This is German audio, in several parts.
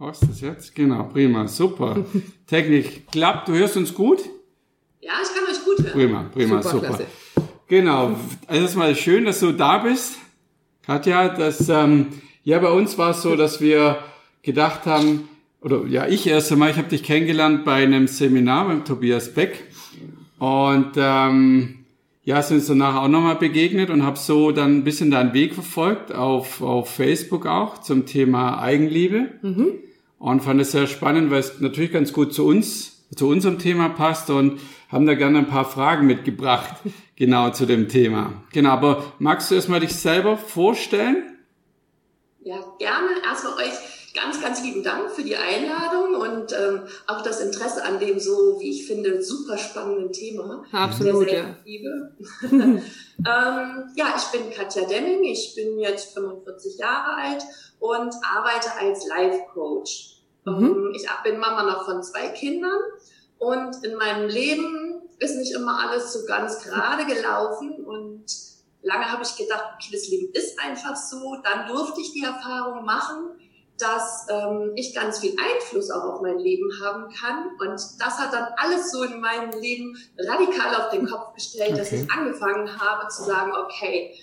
Brauchst du das jetzt? Genau, prima, super. Technik klappt, du hörst uns gut? Ja, ich kann euch gut hören. Prima, prima, super. super. Genau, also erstmal schön, dass du da bist, Katja. Das, ähm, ja, bei uns war es so, dass wir gedacht haben, oder ja, ich erst einmal, ich habe dich kennengelernt bei einem Seminar beim Tobias Beck und ähm, ja, sind uns danach auch nochmal begegnet und habe so dann ein bisschen deinen Weg verfolgt auf, auf Facebook auch zum Thema Eigenliebe mhm. Und fand es sehr spannend, weil es natürlich ganz gut zu uns, zu unserem Thema passt und haben da gerne ein paar Fragen mitgebracht, genau zu dem Thema. Genau, aber magst du erstmal dich selber vorstellen? Ja, gerne. Erstmal euch ganz, ganz lieben Dank für die Einladung und ähm, auch das Interesse an dem so, wie ich finde, super spannenden Thema. Absolut, ja. ähm, ja, ich bin Katja Demming, ich bin jetzt 45 Jahre alt und arbeite als Life Coach. Mhm. Ähm, ich bin Mama noch von zwei Kindern und in meinem Leben ist nicht immer alles so ganz gerade gelaufen und lange habe ich gedacht, okay, das Leben ist einfach so. Dann durfte ich die Erfahrung machen, dass ähm, ich ganz viel Einfluss auch auf mein Leben haben kann. Und das hat dann alles so in meinem Leben radikal auf den Kopf gestellt, okay. dass ich angefangen habe zu sagen, okay,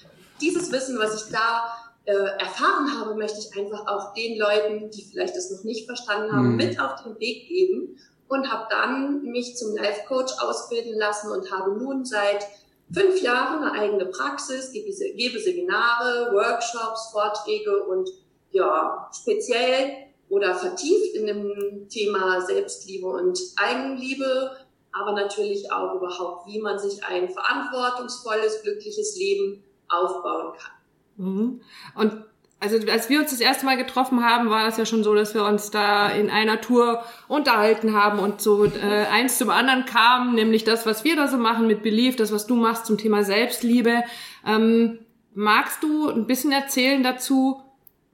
dieses Wissen, was ich da äh, erfahren habe, möchte ich einfach auch den Leuten, die vielleicht das noch nicht verstanden haben, mhm. mit auf den Weg geben und habe dann mich zum Life Coach ausbilden lassen und habe nun seit fünf Jahren eine eigene Praxis, gebe, gebe Seminare, Workshops, Vorträge und ja, speziell oder vertieft in dem Thema Selbstliebe und Eigenliebe, aber natürlich auch überhaupt, wie man sich ein verantwortungsvolles, glückliches Leben aufbauen kann. Mhm. Und also als wir uns das erste Mal getroffen haben, war das ja schon so, dass wir uns da in einer Tour unterhalten haben und so äh, eins zum anderen kam, nämlich das, was wir da so machen mit Belief, das, was du machst zum Thema Selbstliebe. Ähm, magst du ein bisschen erzählen dazu,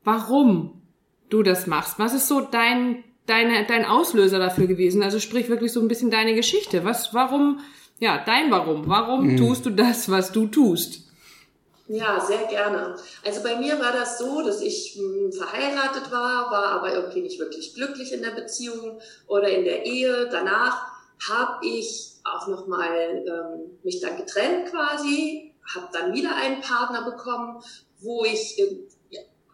warum du das machst. Was ist so dein, deine, dein Auslöser dafür gewesen? Also sprich wirklich so ein bisschen deine Geschichte. Was, warum, ja, dein Warum. Warum mhm. tust du das, was du tust? Ja, sehr gerne. Also bei mir war das so, dass ich mh, hm, verheiratet war, war aber irgendwie nicht wirklich glücklich in der Beziehung oder in der Ehe. Danach habe ich auch nochmal ähm, mich dann getrennt quasi, habe dann wieder einen Partner bekommen, wo ich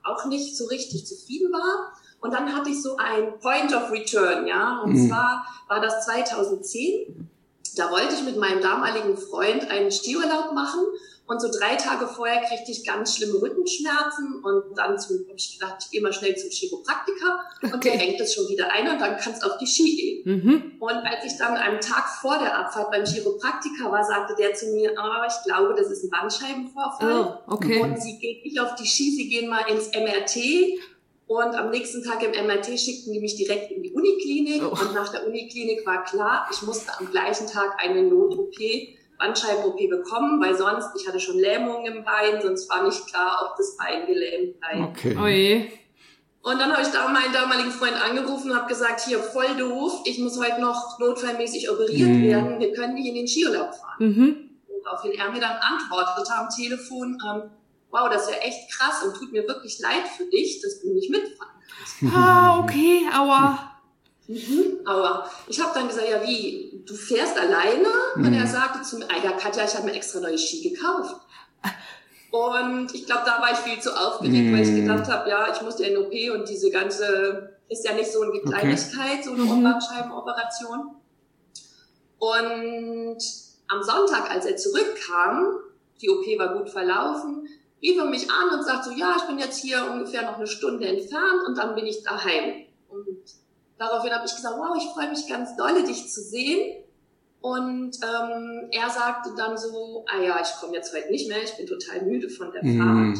auch nicht so richtig zufrieden war. Und dann hatte ich so ein Point of Return, ja. Und mhm. zwar war das 2010. Da wollte ich mit meinem damaligen Freund einen Skiurlaub machen und so drei Tage vorher kriegte ich ganz schlimme Rückenschmerzen und dann habe ich gedacht, ich gehe mal schnell zum Chiropraktiker okay. und der hängt das schon wieder ein und dann kannst du auf die Ski gehen. Mhm. Und als ich dann einen Tag vor der Abfahrt beim Chiropraktiker war, sagte der zu mir, oh, ich glaube, das ist ein Bandscheibenvorfall. Oh, okay. Und sie geht nicht auf die Ski, sie gehen mal ins MRT und am nächsten Tag im MRT schickten die mich direkt in die Uniklinik. Oh. Und nach der Uniklinik war klar, ich musste am gleichen Tag eine Not-OP Bandscheiben-OP bekommen, weil sonst, ich hatte schon Lähmungen im Bein, sonst war nicht klar, ob das Bein gelähmt bleibt. Okay. Oh. Und dann habe ich da meinen damaligen Freund angerufen und habe gesagt, hier, voll doof, ich muss heute noch notfallmäßig operiert mhm. werden, wir können nicht in den Skiurlaub fahren. Mhm. Woraufhin er mir dann antwortete am Telefon, ähm, wow, das ist ja echt krass und tut mir wirklich leid für dich, dass du nicht mitfahren kannst. Ah, okay, aua. Mhm, aber ich habe dann gesagt, ja wie, du fährst alleine? Mhm. Und er sagte zu mir, ja Katja, ich habe mir extra neue Ski gekauft. Und ich glaube, da war ich viel zu aufgeregt, mhm. weil ich mhm. gedacht habe, ja, ich muss ja in OP und diese ganze, ist ja nicht so eine Kleinigkeit, okay. so eine mhm. Bandscheibenoperation. Und am Sonntag, als er zurückkam, die OP war gut verlaufen, rief er mich an und sagte so, ja, ich bin jetzt hier ungefähr noch eine Stunde entfernt und dann bin ich daheim. Daraufhin habe ich gesagt, wow, ich freue mich ganz dolle, dich zu sehen. Und ähm, er sagte dann so, ah ja, ich komme jetzt heute nicht mehr, ich bin total müde von der mm. Fahrt.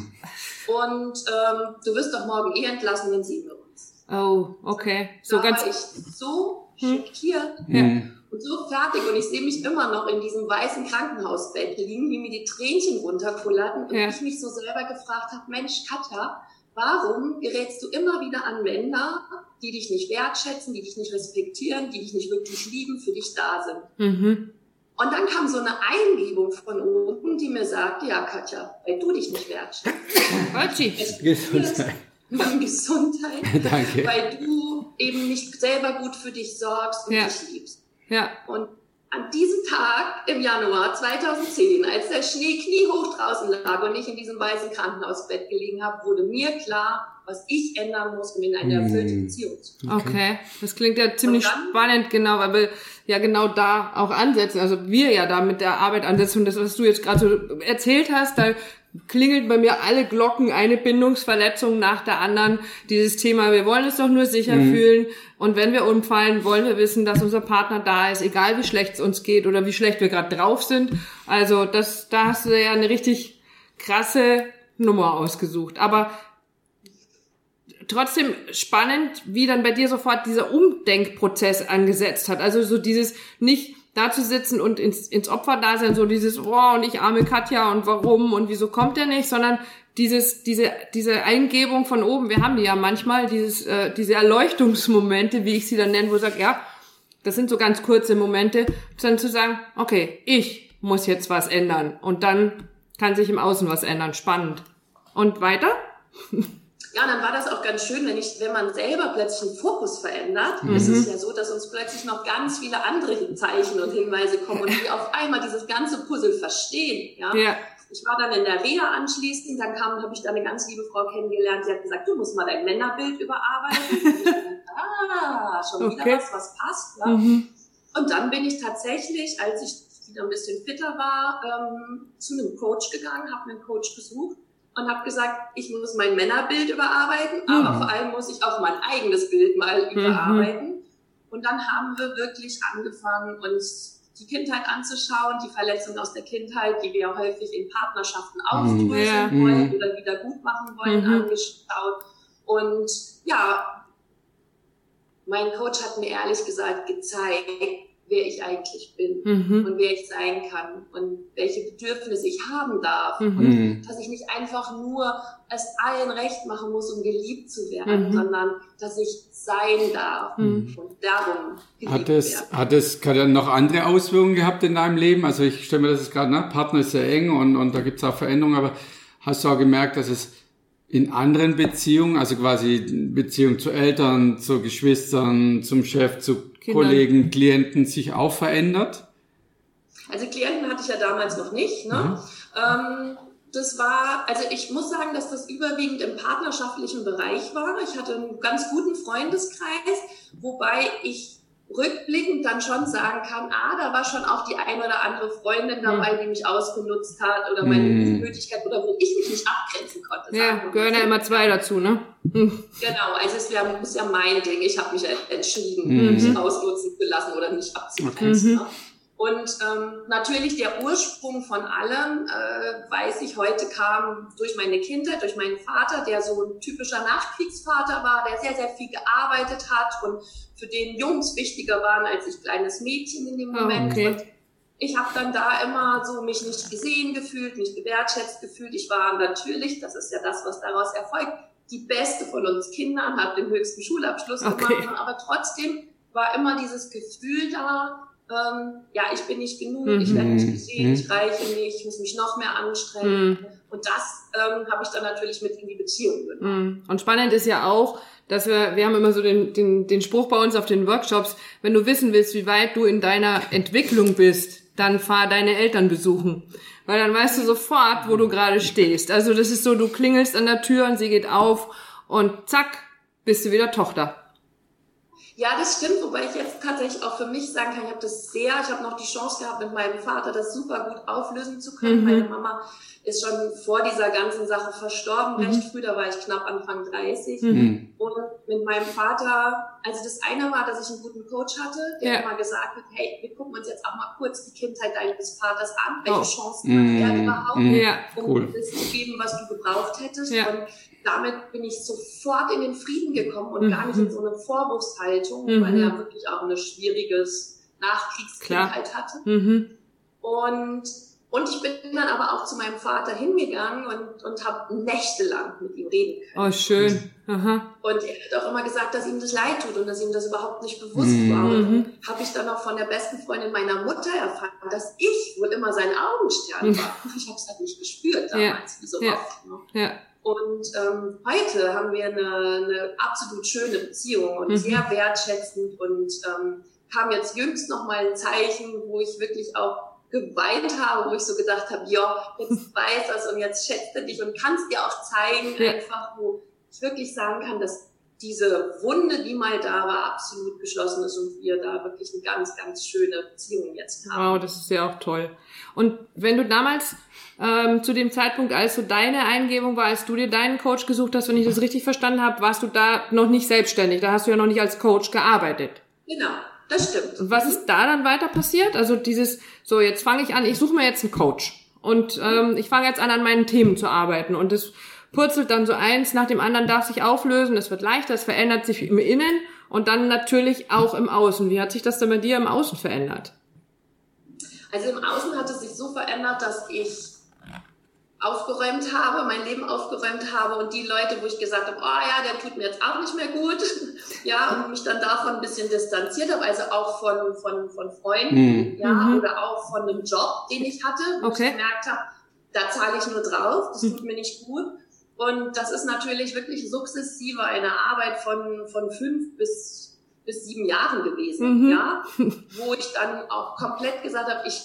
Und ähm, du wirst doch morgen eh entlassen, dann sehen wir uns. Oh, okay. So da ganz war ich so hm. schockiert hm. und so fertig. Und ich sehe mich immer noch in diesem weißen Krankenhausbett liegen, wie mir die Tränchen runterkullerten. Und ja. ich mich so selber gefragt habe, Mensch, Katja, Warum gerätst du immer wieder an Männer, die dich nicht wertschätzen, die dich nicht respektieren, die dich nicht wirklich lieben, für dich da sind? Mhm. Und dann kam so eine Eingebung von oben, die mir sagte, ja Katja, weil du dich nicht wertschätzt. Gesundheit. Gesundheit. Danke. Weil du eben nicht selber gut für dich sorgst und Ja. dich liebst. Ja. Und an diesem Tag im Januar 2010, als der Schnee kniehoch draußen lag und ich in diesem weißen Krankenhausbett gelegen habe, wurde mir klar, was ich ändern muss, um in eine erfüllte Hm. Beziehung zu Okay, das klingt ja ziemlich dann? spannend, genau, weil wir ja genau da auch ansetzen, also wir ja da mit der Arbeit ansetzen und das, was du jetzt gerade so erzählt hast, da klingelt bei mir alle Glocken, eine Bindungsverletzung nach der anderen, dieses Thema, wir wollen uns doch nur sicher fühlen. Und wenn wir umfallen, wollen wir wissen, dass unser Partner da ist, egal wie schlecht es uns geht oder wie schlecht wir gerade drauf sind, also das, da hast du ja eine richtig krasse Nummer ausgesucht, aber trotzdem spannend, wie dann bei dir sofort dieser Umdenkprozess angesetzt hat. Also so dieses nicht da zu sitzen und ins, ins Opferdasein, so dieses, oh, und ich arme Katja und warum und wieso kommt der nicht, sondern dieses, diese, diese Eingebung von oben, wir haben die ja manchmal, dieses, äh, diese Erleuchtungsmomente, wie ich sie dann nenne, wo ich sage, ja, das sind so ganz kurze Momente, dann zu sagen, okay, ich muss jetzt was ändern und dann kann sich im Außen was ändern. Spannend. Und weiter? Ja, dann war das auch ganz schön, wenn ich, wenn man selber plötzlich einen Fokus verändert, Mhm. ist es ja so, dass uns plötzlich noch ganz viele andere Zeichen und Hinweise kommen und wir auf einmal dieses ganze Puzzle verstehen. Ja? Ja. Ich war dann in der Reha anschließend, dann kam, habe ich da eine ganz liebe Frau kennengelernt, die hat gesagt, du musst mal dein Männerbild überarbeiten. Dachte, ah, schon wieder Okay. was, was passt. Ja? Mhm. Und dann bin ich tatsächlich, als ich wieder ein bisschen fitter war, ähm, zu einem Coach gegangen, habe mir einen Coach gesucht und habe gesagt, ich muss mein Männerbild überarbeiten, Mhm. aber vor allem muss ich auch mein eigenes Bild mal überarbeiten. Und dann haben wir wirklich angefangen, uns die Kindheit anzuschauen, die Verletzungen aus der Kindheit, die wir häufig in Partnerschaften aufdröseln Ja. wollen Mhm. oder wieder gut machen wollen, Mhm. angeschaut. Und ja, mein Coach hat mir ehrlich gesagt gezeigt, wer ich eigentlich bin Mhm. und wer ich sein kann und welche Bedürfnisse ich haben darf. Mhm. Und dass ich nicht einfach nur es allen recht machen muss, um geliebt zu werden, Mhm. sondern dass ich sein darf Mhm. und darum geliebt Hat es, werden. hat es Katja, noch andere Auswirkungen gehabt in deinem Leben? Also ich stelle mir das jetzt gerade, ne? Partner ist sehr eng und, und da gibt es auch Veränderungen, aber hast du auch gemerkt, dass es in anderen Beziehungen, also quasi Beziehung zu Eltern, zu Geschwistern, zum Chef, zu Kindern. Kollegen, Klienten sich auch verändert? Also Klienten hatte ich ja damals noch nicht. Ne? Ähm, das war, also ich muss sagen, dass das überwiegend im partnerschaftlichen Bereich war. Ich hatte einen ganz guten Freundeskreis, wobei ich rückblickend dann schon sagen kann, ah, da war schon auch die ein oder andere Freundin dabei, die mich ausgenutzt hat oder meine Mhm. Gutmütigkeit oder wo ich mich nicht abgrenzen konnte. Ja, gehören ja immer zwei dazu, ne? Mhm. Genau, also es wär, ist ja mein Ding. Ich habe mich entschieden, Mhm. mich ausnutzen zu lassen oder nicht abzugrenzen. Ne? Und ähm, natürlich der Ursprung von allem, äh, weiß ich heute, kam durch meine Kindheit, durch meinen Vater, der so ein typischer Nachkriegsvater war, der sehr, sehr viel gearbeitet hat und für den Jungs wichtiger waren als ich kleines Mädchen in dem Ah, Moment. okay. Und ich habe dann da immer so mich nicht gesehen gefühlt, nicht gewertschätzt gefühlt. Ich war natürlich, das ist ja das, was daraus erfolgt, die beste von uns Kindern, habe den höchsten Schulabschluss Okay. gemacht, aber trotzdem war immer dieses Gefühl da, ähm, ja, ich bin nicht genug, Mhm. ich werde nicht gesehen, Mhm. ich reiche nicht, ich muss mich noch mehr anstrengen. Mhm. Und das ähm, habe ich dann natürlich mit in die Beziehung genommen. Mhm. Und spannend ist ja auch, dass wir, wir haben immer so den, den, den Spruch bei uns auf den Workshops, wenn du wissen willst, wie weit du in deiner Entwicklung bist, dann fahr deine Eltern besuchen. Weil dann weißt du sofort, wo du gerade stehst. Also das ist so, du klingelst an der Tür und sie geht auf und zack, bist du wieder Tochter. Ja, das stimmt, wobei ich jetzt tatsächlich auch für mich sagen kann, ich habe das sehr, ich habe noch die Chance gehabt, mit meinem Vater das super gut auflösen zu können. Mhm. Meine Mama ist schon vor dieser ganzen Sache verstorben, recht früh, da war ich knapp Anfang 30. Mhm. Und mit meinem Vater, also das eine war, dass ich einen guten Coach hatte, der Ja. immer gesagt hat, hey, wir gucken uns jetzt auch mal kurz die Kindheit deines Vaters an, welche Oh. Chancen hat er Mhm. überhaupt, Mhm. Ja. um Cool. das zu geben, was du gebraucht hättest. Ja. Und damit bin ich sofort in den Frieden gekommen und Mhm. gar nicht in so eine Vorwurfshaltung, Mhm. weil er wirklich auch eine schwieriges Nachkriegskindheit hatte. Mhm. Und, und ich bin dann aber auch zu meinem Vater hingegangen und, und habe nächtelang mit ihm reden können. Oh, schön. Aha. Und er hat auch immer gesagt, dass ihm das leid tut und dass ihm das überhaupt nicht bewusst Mhm. war. Und Mhm. habe ich dann auch von der besten Freundin meiner Mutter erfahren, dass ich wohl immer sein Augenstern war. Ich habe es halt nicht gespürt damals, wie so Ja. oft. Ne? Ja. Und ähm, heute haben wir eine, eine absolut schöne Beziehung und Mhm. sehr wertschätzend und ähm, kam jetzt jüngst noch mal ein Zeichen, wo ich wirklich auch geweint habe, wo ich so gedacht habe, ja, jetzt weiß das und jetzt schätzt er dich und kannst dir auch zeigen, Ja. einfach, wo ich wirklich sagen kann, dass diese Wunde, die mal da war, absolut geschlossen ist und wir da wirklich eine ganz, ganz schöne Beziehung jetzt haben. Wow, das ist ja auch toll. Und wenn du damals ähm, zu dem Zeitpunkt, als so deine Eingebung war, als du dir deinen Coach gesucht hast, wenn ich das richtig verstanden habe, warst du da noch nicht selbstständig. Da hast du ja noch nicht als Coach gearbeitet. Genau, das stimmt. Und was ist da dann weiter passiert? Also dieses, so jetzt fange ich an, ich suche mir jetzt einen Coach und ähm, ich fange jetzt an, an meinen Themen zu arbeiten und das purzelt dann so eins nach dem anderen, darf sich auflösen, es wird leichter, es verändert sich im Innen und dann natürlich auch im Außen. Wie hat sich das dann bei dir im Außen verändert? Also im Außen hat es sich so verändert, dass ich aufgeräumt habe, mein Leben aufgeräumt habe und die Leute, wo ich gesagt habe, oh ja, der tut mir jetzt auch nicht mehr gut, ja, und mich dann davon ein bisschen distanziert habe, also auch von, von, von Freunden, Mhm. ja, Mhm. oder auch von einem Job, den ich hatte, wo Okay. ich gemerkt habe, da zahle ich nur drauf, das Mhm. tut mir nicht gut. Und das ist natürlich wirklich sukzessive eine Arbeit von, von fünf bis, bis sieben Jahren gewesen, Mhm. ja, wo ich dann auch komplett gesagt habe, ich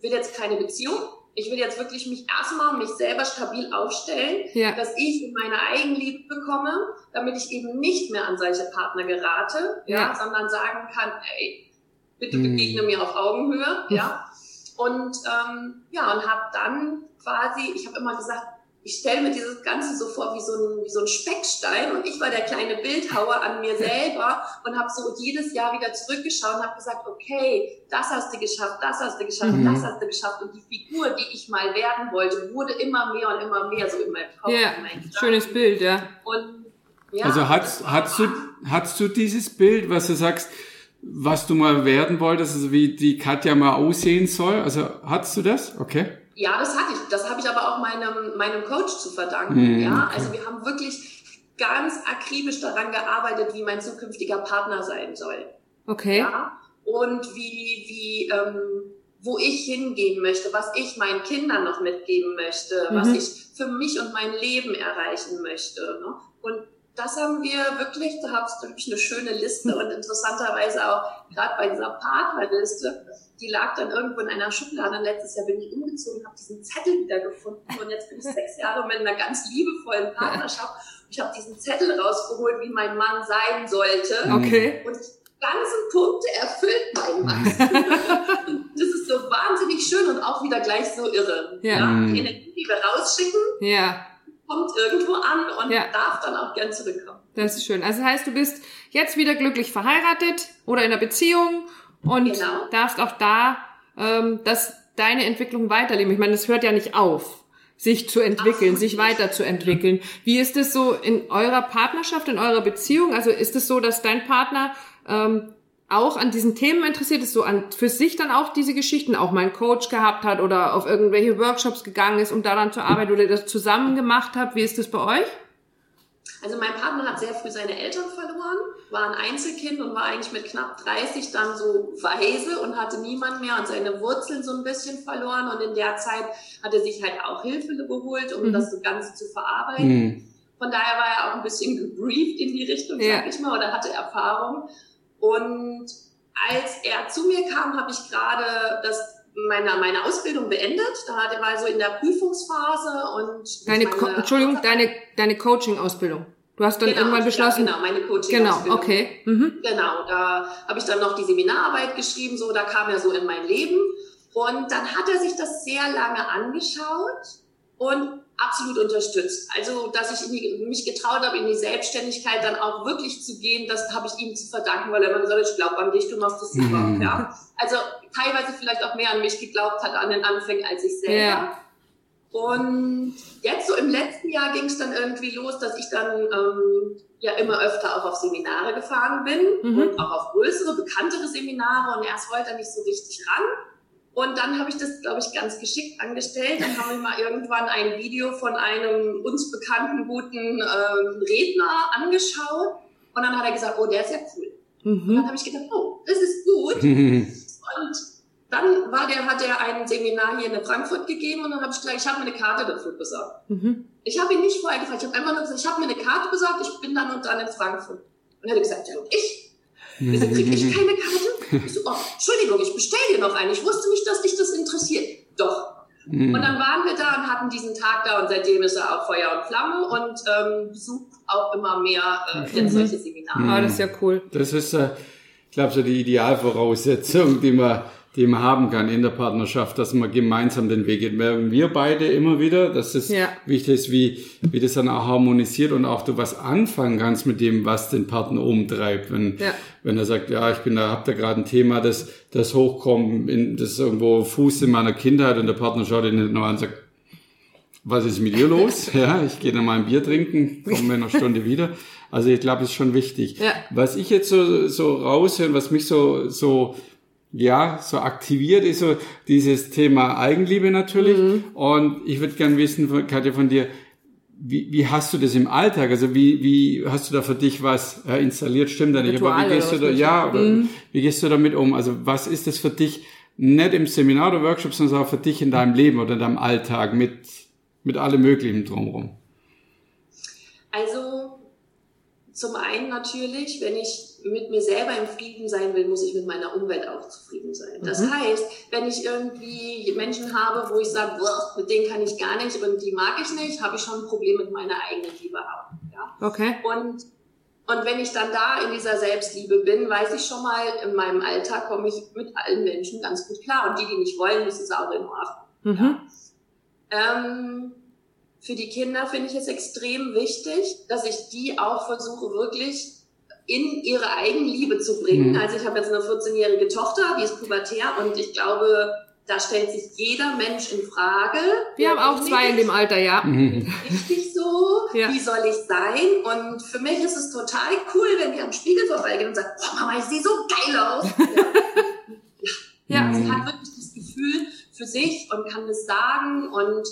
will jetzt keine Beziehung. Ich will jetzt wirklich mich erstmal mich selber stabil aufstellen, Ja. dass ich meine Eigenliebe bekomme, damit ich eben nicht mehr an solche Partner gerate, ja, Ja. sondern sagen kann, ey, bitte Mhm. begegne mir auf Augenhöhe, ja. Und ähm, ja, und habe dann quasi, ich habe immer gesagt, ich stelle mir dieses Ganze so vor wie so, ein, wie so ein Speckstein und ich war der kleine Bildhauer an mir selber und habe so jedes Jahr wieder zurückgeschaut und habe gesagt, okay, das hast du geschafft, das hast du geschafft, Mhm. das hast du geschafft und die Figur, die ich mal werden wollte, wurde immer mehr und immer mehr so in meinem Kopf. Ja, Gedanken. schönes Bild, ja. Und, ja, Also hast, du, hast du dieses Bild, was du sagst, was du mal werden wolltest, also wie die Katja mal aussehen soll? Also hast du das? Okay. Ja, das hatte ich. Das habe ich aber auch meinem, meinem Coach zu verdanken. Mhm, ja, okay. also wir haben wirklich ganz akribisch daran gearbeitet, wie mein zukünftiger Partner sein soll. Okay. Ja, und wie, wie, ähm, wo ich hingehen möchte, was ich meinen Kindern noch mitgeben möchte, was Mhm. ich für mich und mein Leben erreichen möchte. Ne? Und das haben wir wirklich, da hast du wirklich eine schöne Liste und interessanterweise auch gerade bei dieser Partnerliste, die lag dann irgendwo in einer Schublade und letztes Jahr bin ich umgezogen, habe diesen Zettel wieder gefunden und jetzt bin ich sechs Jahre mit einer ganz liebevollen Partnerschaft und ich habe diesen Zettel rausgeholt, wie mein Mann sein sollte. Okay. Und die ganzen Punkte erfüllt mein Mann. das ist so wahnsinnig schön und auch wieder gleich so irre. Ja. Mhm. Die Energie, die wir rausschicken, Ja, kommt irgendwo an und Ja. darf dann auch gern zurückkommen. das ist schön. Also das heißt, du bist jetzt wieder glücklich verheiratet oder in einer Beziehung und Genau. darfst auch da ähm, das, deine Entwicklung weiterleben. Ich meine, das hört ja nicht auf, sich zu entwickeln, Absolut sich weiterzuentwickeln. Wie ist es so in eurer Partnerschaft, in eurer Beziehung? Also ist es so, dass dein Partner ähm, auch an diesen Themen interessiert ist, so an für sich dann auch diese Geschichten, auch mal einen Coach gehabt hat oder auf irgendwelche Workshops gegangen ist, um daran zu arbeiten oder das zusammen gemacht habt? Wie ist das bei euch? Also mein Partner hat sehr früh seine Eltern verloren, war ein Einzelkind und war eigentlich mit knapp 30 dann so weise und hatte niemand mehr und seine Wurzeln so ein bisschen verloren. Und in der Zeit hat er sich halt auch Hilfe geholt, um Mhm. das so Ganze zu verarbeiten. Mhm. Von daher war er auch ein bisschen gebrieft in die Richtung, Ja. sag ich mal, oder hatte Erfahrung. Und als er zu mir kam, habe ich gerade das meine, meine Ausbildung beendet. Da war er so in der Prüfungsphase und Deine, Co Entschuldigung, deine, deine Coaching-Ausbildung. Du hast dann Genau, irgendwann beschlossen. Ja, genau, meine Coaching. genau, okay. Mhm. Genau, da habe ich dann noch die Seminararbeit geschrieben, so da kam er so in mein Leben. Und dann hat er sich das sehr lange angeschaut und absolut unterstützt. Also, dass ich die, mich getraut habe, in die Selbstständigkeit dann auch wirklich zu gehen, das habe ich ihm zu verdanken, weil er immer gesagt hat, ich glaube an dich, du machst das super. Mhm. Ja? Also teilweise vielleicht auch mehr an mich geglaubt hat an den Anfängen als ich selber. Ja. Und jetzt so im letzten Jahr ging es dann irgendwie los, dass ich dann ähm, ja immer öfter auch auf Seminare gefahren bin Mhm. und auch auf größere, bekanntere Seminare und erst wollte er nicht so richtig ran. Und dann habe ich das, glaube ich, ganz geschickt angestellt. Dann haben wir mal irgendwann ein Video von einem uns bekannten guten ähm, Redner angeschaut. Und dann hat er gesagt, oh, der ist ja cool. Und dann Mhm. habe ich gedacht, oh, das ist gut. Mhm. Und dann war der, hat er ein Seminar hier in Frankfurt gegeben und dann habe ich gleich, ich habe mir eine Karte dafür besorgt. Mhm. Ich habe ihn nicht vorher gefragt. Ich habe einfach nur gesagt, ich habe mir eine Karte besorgt, ich bin dann und dann in Frankfurt. Und er hat gesagt, ja, und ich? Wieso kriege ich keine Karte? Ich so, oh, Entschuldigung, ich bestelle dir noch eine. Ich wusste nicht, dass dich das interessiert. Doch. Mhm. Und dann waren wir da und hatten diesen Tag da und seitdem ist er auch Feuer und Flamme und ähm, besucht auch immer mehr äh, mhm. solche Seminare. Ah, das ist ja cool. Das ist, äh, ich glaube, so die Idealvoraussetzung, die man die man haben kann in der Partnerschaft, dass man gemeinsam den Weg geht. Wir beide immer wieder, dass es ja. wichtig ist, wie, wie das dann auch harmonisiert und auch du was anfangen kannst mit dem, was den Partner umtreibt. Wenn, ja. wenn er sagt, ja, ich bin da, hab da gerade ein Thema, das, das hochkommt, in, das irgendwo Fuß in meiner Kindheit und der Partner schaut ihn nicht noch an und sagt, was ist mit dir los? Ja, ich gehe dann mal ein Bier trinken, komme in einer Stunde wieder. Also ich glaube, das ist schon wichtig. Ja. Was ich jetzt so, so raushöre, was mich so, so ja, so aktiviert ist so dieses Thema Eigenliebe natürlich. Mhm. Und ich würde gern wissen, Katja, von dir, wie, wie hast du das im Alltag? Also wie, wie hast du da für dich was äh, installiert? Stimmt da nicht? Aber wie gehst du da, ja, oder mhm. wie gehst du damit um? Also was ist das für dich, nicht im Seminar oder Workshop, sondern auch für dich in deinem Leben oder in deinem Alltag mit, mit allem Möglichen drumherum? Also zum einen natürlich, wenn ich mit mir selber im Frieden sein will, muss ich mit meiner Umwelt auch zufrieden sein. Das mhm. heißt, wenn ich irgendwie Menschen habe, wo ich sage, mit denen kann ich gar nicht und die mag ich nicht, habe ich schon ein Problem mit meiner eigenen Liebe haben. Ja? Okay. Und und wenn ich dann da in dieser Selbstliebe bin, weiß ich schon mal, in meinem Alltag komme ich mit allen Menschen ganz gut klar. Und die, die nicht wollen, das ist auch in Ordnung. Mhm. Ja? Ähm, für die Kinder finde ich es extrem wichtig, dass ich die auch versuche wirklich in ihre Eigenliebe zu bringen. Mhm. Also ich habe jetzt eine 14-jährige Tochter, die ist pubertär und ich glaube, da stellt sich jeder Mensch in Frage. Wir haben auch zwei in dem Alter, ja. Mhm. Richtig so? Ja. Wie soll ich sein? Und für mich ist es total cool, wenn die am Spiegel vorbeigehen und sagen, oh Mama, ich sehe so geil aus. ja. ja. Sie hat wirklich das Gefühl für sich und kann das sagen und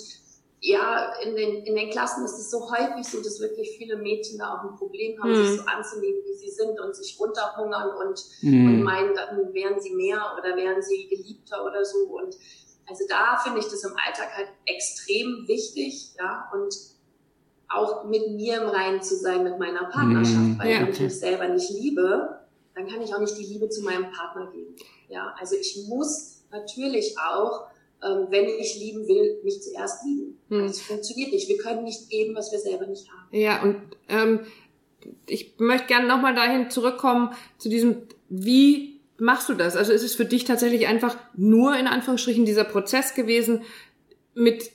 ja, in den, in den Klassen ist es so häufig so, dass wirklich viele Mädchen da auch ein Problem haben, mhm. sich so anzunehmen, wie sie sind und sich runterhungern und, mhm. und meinen, dann wären sie mehr oder wären sie geliebter oder so. Und also da finde ich das im Alltag halt extrem wichtig, ja, und auch mit mir im Reinen zu sein, mit meiner Partnerschaft, mhm. weil ja, wenn ich mich selber nicht liebe, dann kann ich auch nicht die Liebe zu meinem Partner geben. Ja, also ich muss natürlich auch ähm, wenn ich lieben will, mich zuerst lieben. Hm. Das funktioniert nicht. Wir können nicht geben, was wir selber nicht haben. Ja, und ähm, ich möchte gerne nochmal dahin zurückkommen zu diesem, wie machst du das? Also ist es für dich tatsächlich einfach nur in Anführungsstrichen dieser Prozess gewesen, mit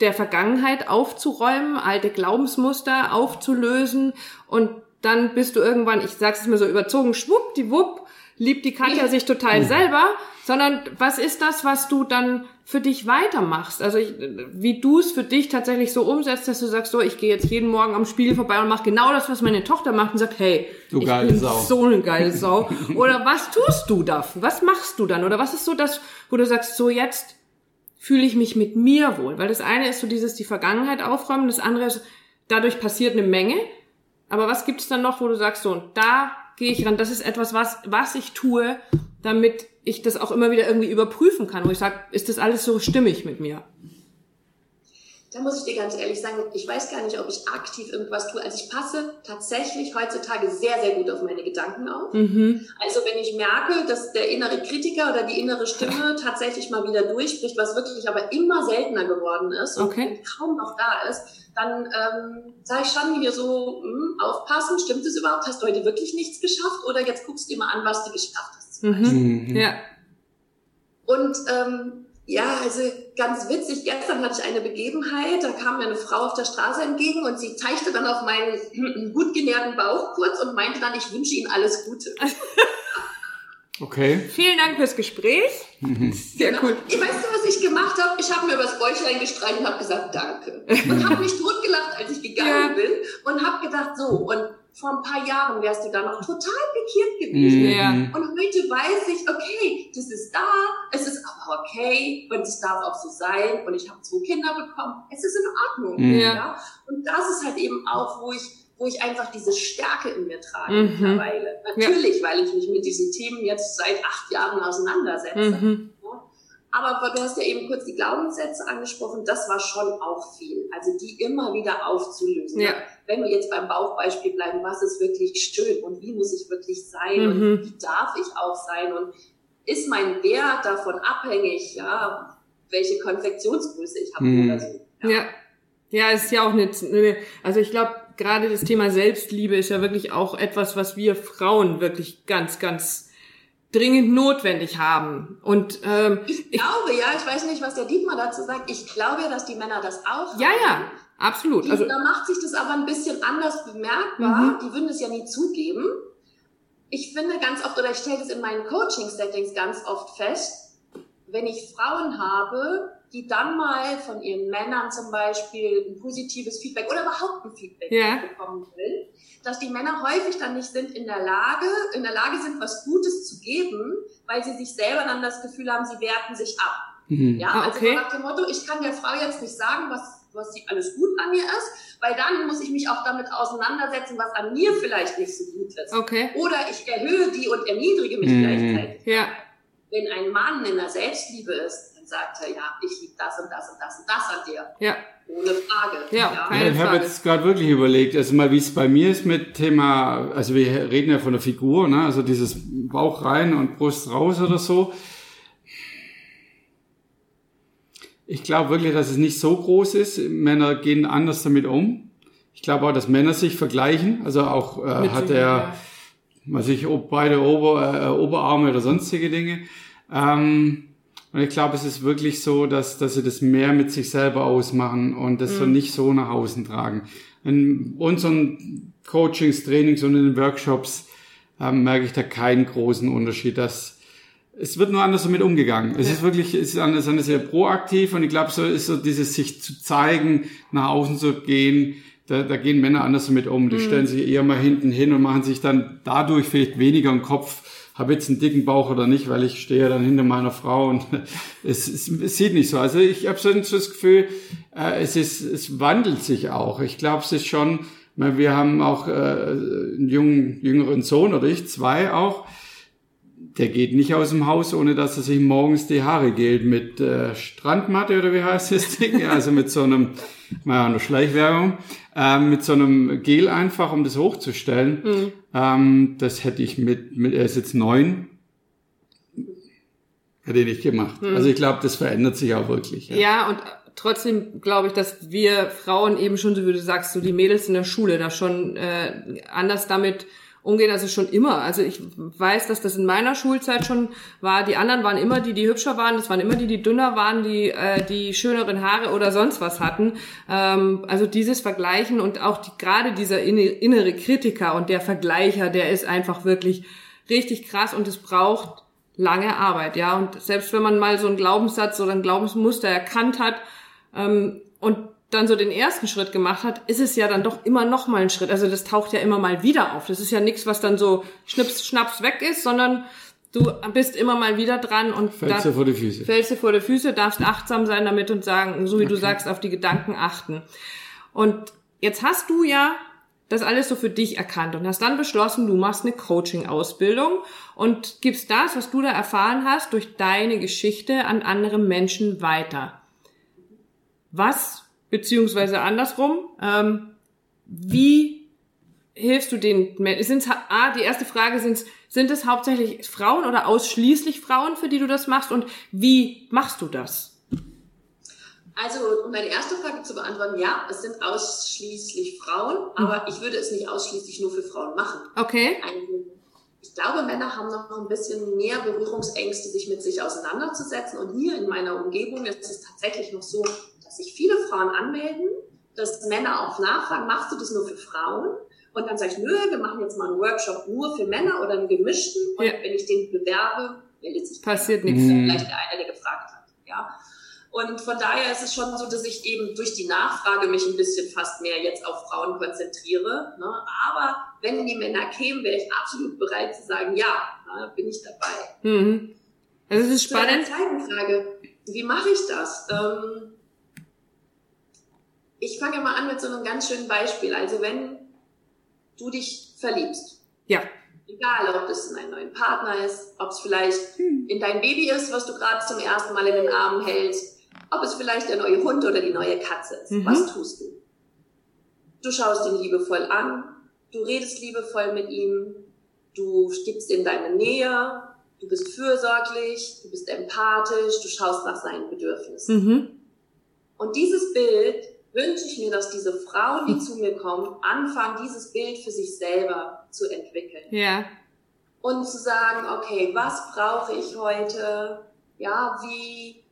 der Vergangenheit aufzuräumen, alte Glaubensmuster aufzulösen und dann bist du irgendwann, ich sag's jetzt mal so überzogen, schwuppdiwupp, liebt die Katja ja. sich total selber, sondern was ist das, was du dann für dich weitermachst. Also ich, wie du es für dich tatsächlich so umsetzt, dass du sagst, so, ich gehe jetzt jeden Morgen am Spiegel vorbei und mache genau das, was meine Tochter macht und sagt, hey, du ich bin Sau. so eine geile Sau. Oder was tust du dafür? Was machst du dann? Oder was ist so das, wo du sagst, so jetzt fühle ich mich mit mir wohl? Weil das eine ist so dieses die Vergangenheit aufräumen, das andere ist, dadurch passiert eine Menge. Aber was gibt es dann noch, wo du sagst, so, und da gehe ich ran, das ist etwas, was, was ich tue, damit ich das auch immer wieder irgendwie überprüfen kann, wo ich sage, ist das alles so stimmig mit mir? Da muss ich dir ganz ehrlich sagen, ich weiß gar nicht, ob ich aktiv irgendwas tue. Also ich passe tatsächlich heutzutage sehr, sehr gut auf meine Gedanken auf. Mhm. Also wenn ich merke, dass der innere Kritiker oder die innere Stimme tatsächlich mal wieder durchbricht, was wirklich aber immer seltener geworden ist okay. und kaum noch da ist, dann ähm, sage ich schon hier so, mh, hm, aufpassen, stimmt es überhaupt? Hast du heute wirklich nichts geschafft? Oder jetzt guckst du dir mal an, was du geschafft hast. Mhm. mhm. Ja. Und ähm, ja, also ganz witzig, gestern hatte ich eine Begebenheit, da kam mir eine Frau auf der Straße entgegen und sie zeigte dann auf meinen gut genährten Bauch kurz und meinte dann, ich wünsche Ihnen alles Gute. Okay. Vielen Dank fürs Gespräch. Mhm. Sehr genau. cool. Ich weiß du, was ich gemacht habe? Ich habe mir übers Bäuchlein gestreicht und habe gesagt, danke. Und habe mich totgelacht, als ich gegangen ja. bin und habe gedacht, so, und vor ein paar Jahren wärst du da noch total pikiert gewesen. Ja. Und heute weiß ich, okay, das ist da, es ist aber okay und es darf auch so sein und ich habe zwei Kinder bekommen, es ist in Ordnung. Ja. ja. Und das ist halt eben auch, wo ich wo ich einfach diese Stärke in mir trage mhm. mittlerweile. Natürlich, ja. weil ich mich mit diesen Themen jetzt seit acht Jahren auseinandersetze. Mhm. Aber du hast ja eben kurz die Glaubenssätze angesprochen, das war schon auch viel. Also die immer wieder aufzulösen. Ja. Wenn wir jetzt beim Bauchbeispiel bleiben, was ist wirklich schön und wie muss ich wirklich sein mhm. und wie darf ich auch sein und ist mein Wert davon abhängig, ja, welche Konfektionsgröße ich habe mhm. oder so. Ja. ja. Ja, ist ja auch nicht, also ich glaube, gerade das Thema Selbstliebe ist ja wirklich auch etwas, was wir Frauen wirklich ganz, ganz dringend notwendig haben. Und ähm, ich glaube, ich, ja, ich weiß nicht, was der Dietmar dazu sagt. Ich glaube ja, dass die Männer das auch ja, haben. Ja, absolut. Die, also, da macht sich das aber ein bisschen anders bemerkbar. Mhm. Die würden es ja nie zugeben. Ich finde ganz oft, oder ich stelle das in meinen Coaching-Settings ganz oft fest, wenn ich Frauen habe, die dann mal von ihren Männern zum Beispiel ein positives Feedback oder überhaupt ein Feedback ja. bekommen will, dass die Männer häufig dann nicht sind in der Lage, in der Lage sind, was Gutes zu geben, weil sie sich selber dann das Gefühl haben, sie werten sich ab. Mhm. Ja, ah, also okay. nach dem Motto, ich kann der Frau jetzt nicht sagen, was, was sie alles gut an mir ist, weil dann muss ich mich auch damit auseinandersetzen, was an mir vielleicht nicht so gut ist. Okay. Oder ich erhöhe die und erniedrige mich mhm. gleichzeitig. Ja. Wenn ein Mann in der Selbstliebe ist, dann sagt er, ja, ich liebe das und das und das und das an dir. Ja. Ohne Frage. Ja, ja. Keine ich habe jetzt gerade wirklich überlegt, also mal wie es bei mir ist mit Thema, also wir reden ja von der Figur, ne? also dieses Bauch rein und Brust raus oder so. Ich glaube wirklich, dass es nicht so groß ist. Männer gehen anders damit um. Ich glaube auch, dass Männer sich vergleichen. Also auch äh, hat er, was ich, beide Ober, äh, Oberarme oder sonstige Dinge. Ähm, und ich glaube, es ist wirklich so, dass, dass sie das mehr mit sich selber ausmachen und das mhm. so nicht so nach außen tragen. In unseren Coachings, Trainings und in den Workshops ähm, merke ich da keinen großen Unterschied. Dass es wird nur anders damit umgegangen. Es ja. ist wirklich, es ist anders, anders sehr proaktiv und ich glaube, so ist so dieses sich zu zeigen, nach außen zu gehen, da, da gehen Männer anders damit um. Die mhm. stellen sich eher mal hinten hin und machen sich dann dadurch vielleicht weniger im Kopf habe jetzt einen dicken Bauch oder nicht, weil ich stehe dann hinter meiner Frau und es, es, es sieht nicht so. Also ich habe so das Gefühl, äh, es ist, es wandelt sich auch. Ich glaube, es ist schon, wir haben auch äh, einen jungen, jüngeren Sohn oder ich, zwei auch, der geht nicht aus dem Haus, ohne dass er sich morgens die Haare gilt mit äh, Strandmatte oder wie heißt das Ding? also mit so einem, naja, eine Schleichwerbung, äh, mit so einem Gel einfach, um das hochzustellen. Mhm. Ähm, das hätte ich mit, mit, er ist jetzt neun, hätte ich nicht gemacht. Mhm. Also ich glaube, das verändert sich auch wirklich. Ja, ja und trotzdem glaube ich, dass wir Frauen eben schon, so wie du sagst, so die Mädels in der Schule da schon äh, anders damit umgehen, also schon immer. Also ich weiß, dass das in meiner Schulzeit schon war. Die anderen waren immer die, die hübscher waren. Das waren immer die, die dünner waren, die äh, die schöneren Haare oder sonst was hatten. Ähm, also dieses Vergleichen und auch die, gerade dieser innere Kritiker und der Vergleicher, der ist einfach wirklich richtig krass und es braucht lange Arbeit, ja. Und selbst wenn man mal so einen Glaubenssatz oder ein Glaubensmuster erkannt hat ähm, und dann so den ersten Schritt gemacht hat, ist es ja dann doch immer noch mal ein Schritt. Also das taucht ja immer mal wieder auf. Das ist ja nichts, was dann so schnips, schnaps weg ist, sondern du bist immer mal wieder dran und fällst dir vor die Füße. Fällst dir vor die Füße, darfst achtsam sein damit und sagen, so wie okay. du sagst, auf die Gedanken achten. Und jetzt hast du ja das alles so für dich erkannt und hast dann beschlossen, du machst eine Coaching-Ausbildung und gibst das, was du da erfahren hast, durch deine Geschichte an andere Menschen weiter. Was beziehungsweise andersrum. Ähm, wie hilfst du den Menschen? Ah, die erste Frage sind sind es hauptsächlich Frauen oder ausschließlich Frauen, für die du das machst? Und wie machst du das? Also, um deine erste Frage zu beantworten, ja, es sind ausschließlich Frauen, aber mhm. ich würde es nicht ausschließlich nur für Frauen machen. Okay. Ein, ich glaube, Männer haben noch ein bisschen mehr Berührungsängste, sich mit sich auseinanderzusetzen. Und hier in meiner Umgebung ist es tatsächlich noch so, sich viele Frauen anmelden, dass Männer auch nachfragen, machst du das nur für Frauen? Und dann sage ich, nö, wir machen jetzt mal einen Workshop nur für Männer oder einen gemischten. Und ja. wenn ich den bewerbe, meldet sich passiert nichts. Vielleicht der eine, der gefragt hat. Ja. Und von daher ist es schon so, dass ich eben durch die Nachfrage mich ein bisschen fast mehr jetzt auf Frauen konzentriere. Ne? Aber wenn die Männer kämen, wäre ich absolut bereit zu sagen, ja, ne, bin ich dabei. Mhm. Also es ist spannend. Zu zweiten Frage, wie mache ich das? Ähm, ich fange mal an mit so einem ganz schönen Beispiel. Also wenn du dich verliebst. Ja. Egal, ob es in einen neuen Partner ist, ob es vielleicht in dein Baby ist, was du gerade zum ersten Mal in den Armen hältst, ob es vielleicht der neue Hund oder die neue Katze ist. Mhm. Was tust du? Du schaust ihn liebevoll an, du redest liebevoll mit ihm, du gibst ihm deine Nähe, du bist fürsorglich, du bist empathisch, du schaust nach seinen Bedürfnissen. Mhm. Und dieses Bild wünsche ich mir, dass diese Frauen, die zu mir kommen, anfangen, dieses Bild für sich selber zu entwickeln. Ja. Und zu sagen, okay, was brauche ich heute? Ja, wie,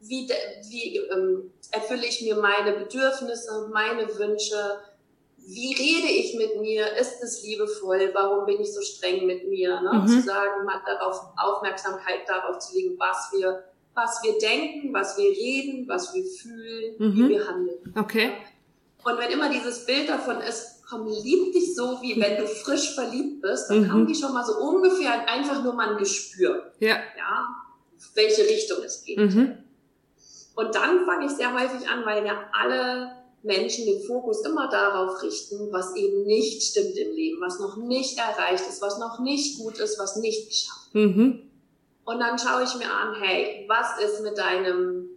wie, wie ähm, erfülle ich mir meine Bedürfnisse, meine Wünsche? Wie rede ich mit mir? Ist es liebevoll? Warum bin ich so streng mit mir? Ne? Mhm. Zu sagen, mal darauf Aufmerksamkeit darauf zu legen, was wir was wir denken, was wir reden, was wir fühlen, mhm. wie wir handeln. Okay. Und wenn immer dieses Bild davon ist, komm, lieb dich so, wie wenn du frisch verliebt bist, dann mhm. haben die schon mal so ungefähr einfach nur mal ein Gespür. Ja. Ja, welche Richtung es geht. Mhm. Und dann fange ich sehr häufig an, weil ja alle Menschen den Fokus immer darauf richten, was eben nicht stimmt im Leben, was noch nicht erreicht ist, was noch nicht gut ist, was nicht geschafft. Mhm. Und dann schaue ich mir an, hey, was ist mit deinem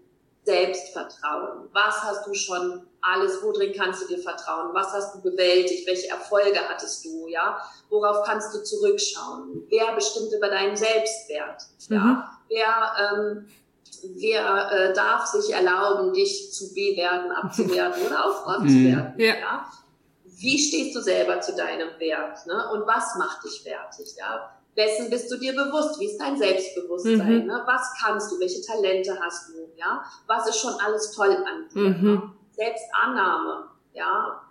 Selbstvertrauen? Was hast du schon alles? Worin kannst du dir vertrauen? Was hast du bewältigt? Welche Erfolge hattest du? Ja, worauf kannst du zurückschauen? Wer bestimmt über deinen Selbstwert? Ja, mhm. wer ähm, wer äh, darf sich erlauben, dich zu bewerten, abzuwerten oder auch abzuwerten? Mhm. Ja. ja. Wie stehst du selber zu deinem Wert? Ne? Und was macht dich wertig? Ja? Wessen bist du dir bewusst? Wie ist dein Selbstbewusstsein? Mhm. Ne? Was kannst du? Welche Talente hast du? Ja, was ist schon alles toll an dir? Mhm. Ne? Selbstannahme. Ja,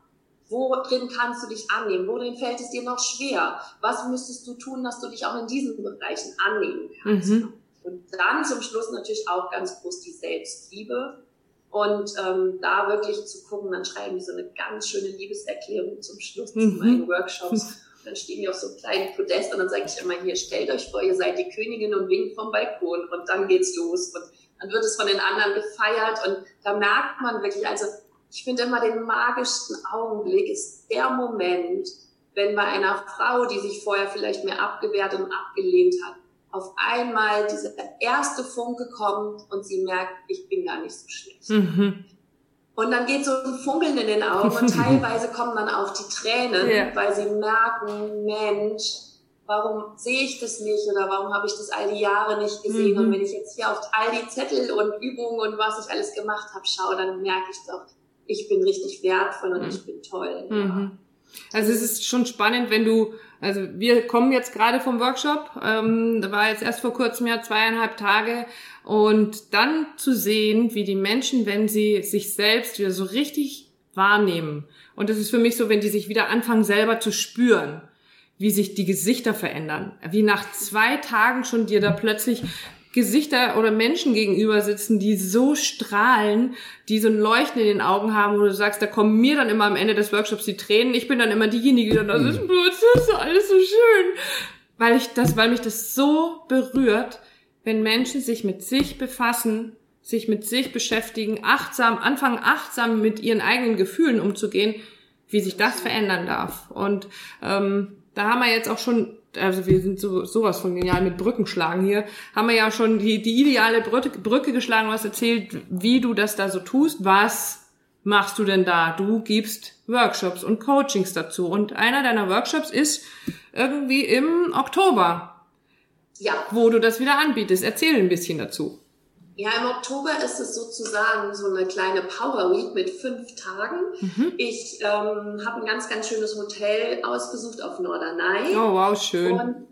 worin kannst du dich annehmen? Worin fällt es dir noch schwer? Was müsstest du tun, dass du dich auch in diesen Bereichen annehmen kannst? Mhm. Und dann zum Schluss natürlich auch ganz groß die Selbstliebe. Und ähm, da wirklich zu gucken, dann schreiben die so eine ganz schöne Liebeserklärung zum Schluss mhm. zu meinen Workshops. dann stehen die auf so einem kleinen Podest und dann sage ich immer hier, stellt euch vor, ihr seid die Königin und winkt vom Balkon und dann geht's los und dann wird es von den anderen gefeiert und da merkt man wirklich, also ich finde immer den magischsten Augenblick ist der Moment, wenn bei einer Frau, die sich vorher vielleicht mehr abgewertet und abgelehnt hat, auf einmal dieser erste Funke kommt und sie merkt, ich bin gar nicht so schlecht. Mhm. Und dann geht so ein Funkeln in den Augen und teilweise kommen dann auch die Tränen, ja. weil sie merken, Mensch, warum sehe ich das nicht oder warum habe ich das all die Jahre nicht gesehen? Mhm. Und wenn ich jetzt hier auf all die Zettel und Übungen und was ich alles gemacht habe schaue, dann merke ich doch, ich bin richtig wertvoll und mhm. ich bin toll. Mhm. Ja. Also es ist schon spannend, wenn du, also wir kommen jetzt gerade vom Workshop, ähm, da war jetzt erst vor kurzem ja zweieinhalb Tage. Und dann zu sehen, wie die Menschen, wenn sie sich selbst wieder so richtig wahrnehmen, und das ist für mich so, wenn die sich wieder anfangen selber zu spüren, wie sich die Gesichter verändern, wie nach zwei Tagen schon dir da plötzlich Gesichter oder Menschen gegenüber sitzen, die so strahlen, die so ein Leuchten in den Augen haben, wo du sagst, da kommen mir dann immer am Ende des Workshops die Tränen. Ich bin dann immer diejenige, die dann da sitzt, das ist alles so schön. Weil ich das, weil mich das so berührt, wenn Menschen sich mit sich befassen, sich mit sich beschäftigen, achtsam, anfangen achtsam mit ihren eigenen Gefühlen umzugehen, wie sich das verändern darf. Und ähm, da haben wir jetzt auch schon also wir sind so, sowas von genial mit Brücken schlagen hier, haben wir ja schon die, die ideale Brücke, Brücke geschlagen, was erzählt, wie du das da so tust. Was machst du denn da? Du gibst Workshops und Coachings dazu. Und einer deiner Workshops ist irgendwie im Oktober. Ja. Wo du das wieder anbietest. Erzähl ein bisschen dazu. Ja, im Oktober ist es sozusagen so eine kleine Power Week mit fünf Tagen. Mhm. Ich ähm, habe ein ganz, ganz schönes Hotel ausgesucht auf Norderney. Oh, wow, schön. Und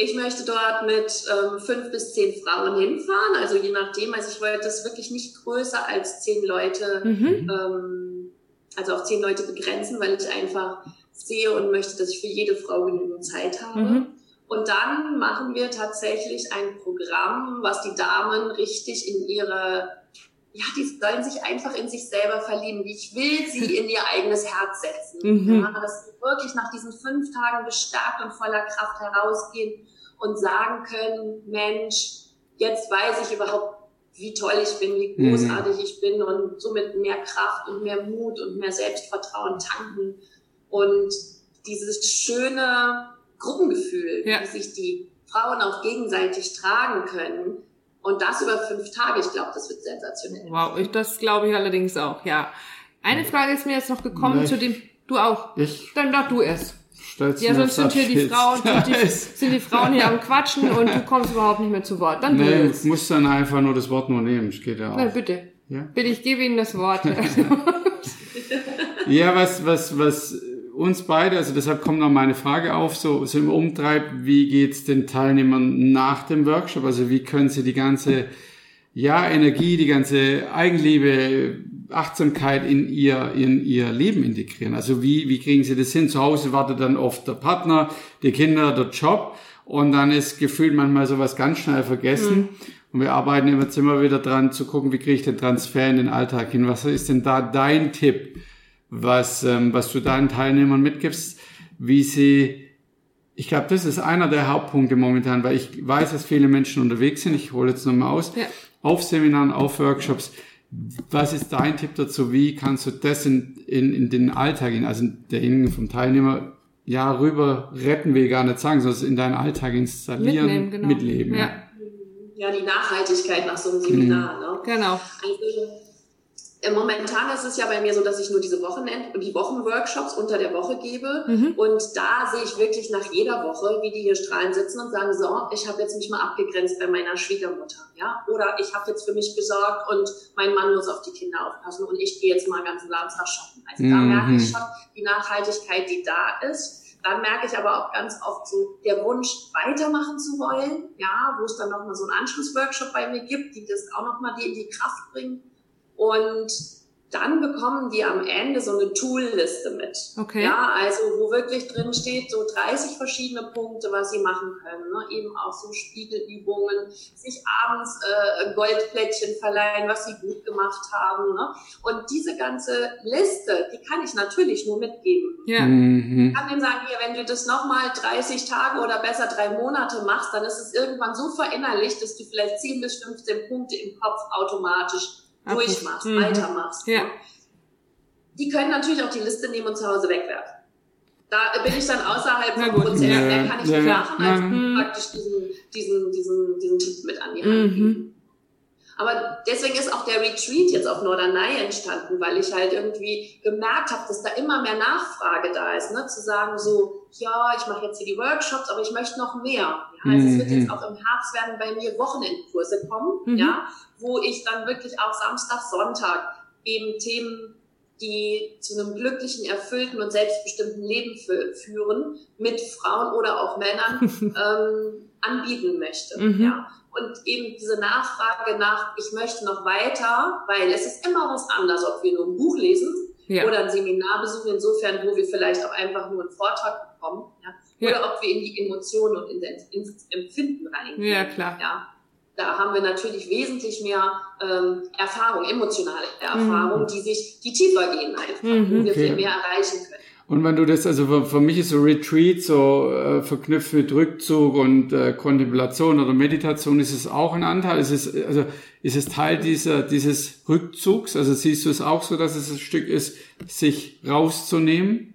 ich möchte dort mit ähm, fünf bis zehn Frauen hinfahren. Also je nachdem, also ich wollte das wirklich nicht größer als zehn Leute, mhm. ähm, also auf zehn Leute begrenzen, weil ich einfach sehe und möchte, dass ich für jede Frau genügend Zeit habe. Mhm. Und dann machen wir tatsächlich ein Programm, was die Damen richtig in ihre, ja, die sollen sich einfach in sich selber verlieben. Ich will sie in ihr eigenes Herz setzen. Mhm. Ja, dass sie wirklich nach diesen fünf Tagen bestärkt und voller Kraft herausgehen und sagen können, Mensch, jetzt weiß ich überhaupt, wie toll ich bin, wie mhm. großartig mhm. ich bin und somit mehr Kraft und mehr Mut und mehr Selbstvertrauen tanken und dieses schöne, Gruppengefühl, ja. wie sich die Frauen auch gegenseitig tragen können. Und das über fünf Tage, ich glaube, das wird sensationell. Wow, ich, das glaube ich allerdings auch, ja. Eine Frage ist mir jetzt noch gekommen zu dem, du auch. Ich? Dann doch du erst. Stell's ja, sonst sind hier die Frauen, sind die, sind die, Frauen hier am Quatschen und du kommst überhaupt nicht mehr zu Wort. Dann nee, du jetzt. musst dann einfach nur das Wort nur nehmen, es geht ja auch. Na, bitte. Ja? Bitte, ich gebe Ihnen das Wort. ja, was, was, was uns beide, also deshalb kommt noch meine Frage auf, so, so im Umtreib, wie geht's den Teilnehmern nach dem Workshop? Also wie können sie die ganze, ja, Energie, die ganze Eigenliebe, Achtsamkeit in ihr, in ihr Leben integrieren? Also wie, wie kriegen sie das hin? Zu Hause wartet dann oft der Partner, die Kinder, der Job und dann ist gefühlt manchmal sowas ganz schnell vergessen. Mhm. Und wir arbeiten immer, immer wieder dran zu gucken, wie kriege ich den Transfer in den Alltag hin? Was ist denn da dein Tipp, was, ähm, was du deinen Teilnehmern mitgibst, wie sie, ich glaube, das ist einer der Hauptpunkte momentan, weil ich weiß, dass viele Menschen unterwegs sind. Ich hole jetzt nochmal aus. Ja. Auf Seminaren, auf Workshops. Was ist dein Tipp dazu? Wie kannst du das in, in, in den Alltag, in, also derjenigen vom Teilnehmer, ja, rüber retten will ich gar nicht sagen, sondern in deinen Alltag installieren, Mitnehmen, genau. mitleben. Ja. ja. die Nachhaltigkeit nach so einem Seminar. Mhm. Ne? Genau. Also, momentan ist es ja bei mir so, dass ich nur diese Wochenend die Wochenworkshops unter der Woche gebe mhm. und da sehe ich wirklich nach jeder Woche, wie die hier strahlen sitzen und sagen, so, ich habe jetzt mich mal abgegrenzt bei meiner Schwiegermutter, ja, oder ich habe jetzt für mich gesorgt und mein Mann muss auf die Kinder aufpassen und ich gehe jetzt mal ganzen Samstag shoppen. Also mhm. da merke ich schon die Nachhaltigkeit, die da ist. Dann merke ich aber auch ganz oft so der Wunsch, weitermachen zu wollen, ja, wo es dann nochmal so einen Anschlussworkshop bei mir gibt, die das auch nochmal die in die Kraft bringen und dann bekommen die am Ende so eine Tool-Liste mit. Okay. Ja, also wo wirklich drin steht, so 30 verschiedene Punkte, was sie machen können. Ne? Eben auch so Spiegelübungen, sich abends äh, Goldplättchen verleihen, was sie gut gemacht haben. Ne? Und diese ganze Liste, die kann ich natürlich nur mitgeben. Ja. Mhm. Ich kann denen sagen, hier, wenn du das nochmal 30 Tage oder besser drei Monate machst, dann ist es irgendwann so verinnerlicht, dass du vielleicht 10 bis 15 Punkte im Kopf automatisch durchmachst, mhm. weitermachst. Ja. Die können natürlich auch die Liste nehmen und zu Hause wegwerfen. Da bin ich dann außerhalb vom Prozess. Ja, Mehr kann ich ja, nicht machen, als mhm. praktisch diesen, diesen, diesen, diesen Tipp mit an die Hand mhm. geben. Aber deswegen ist auch der Retreat jetzt auf Norderney entstanden, weil ich halt irgendwie gemerkt habe, dass da immer mehr Nachfrage da ist, ne? zu sagen so, ja, ich mache jetzt hier die Workshops, aber ich möchte noch mehr. Ja, also mhm. es wird jetzt mhm. auch im Herbst werden bei mir Wochenendkurse kommen, mhm. ja, wo ich dann wirklich auch Samstag, Sonntag eben Themen, die zu einem glücklichen, erfüllten und selbstbestimmten Leben führen, mit Frauen oder auch Männern ähm, anbieten möchte. Mhm. Ja. Und eben diese Nachfrage nach, ich möchte noch weiter, weil es ist immer was anderes, ob wir nur ein Buch lesen ja. oder ein Seminar besuchen, insofern, wo wir vielleicht auch einfach nur einen Vortrag bekommen, ja. Oder ob wir in die Emotionen und in ins Empfinden reingehen. Ja, klar. Ja da haben wir natürlich wesentlich mehr ähm, Erfahrung, emotionale Erfahrung, mhm. die sich, die tiefer gehen einfach, mhm. wo wir okay. viel mehr erreichen können. Und wenn du das, also für, für mich ist so Retreat so äh, verknüpft mit Rückzug und äh, Kontemplation oder Meditation, ist es auch ein Anteil? Ist es, also ist es Teil dieser, dieses Rückzugs? Also siehst du es auch so, dass es ein Stück ist, sich rauszunehmen?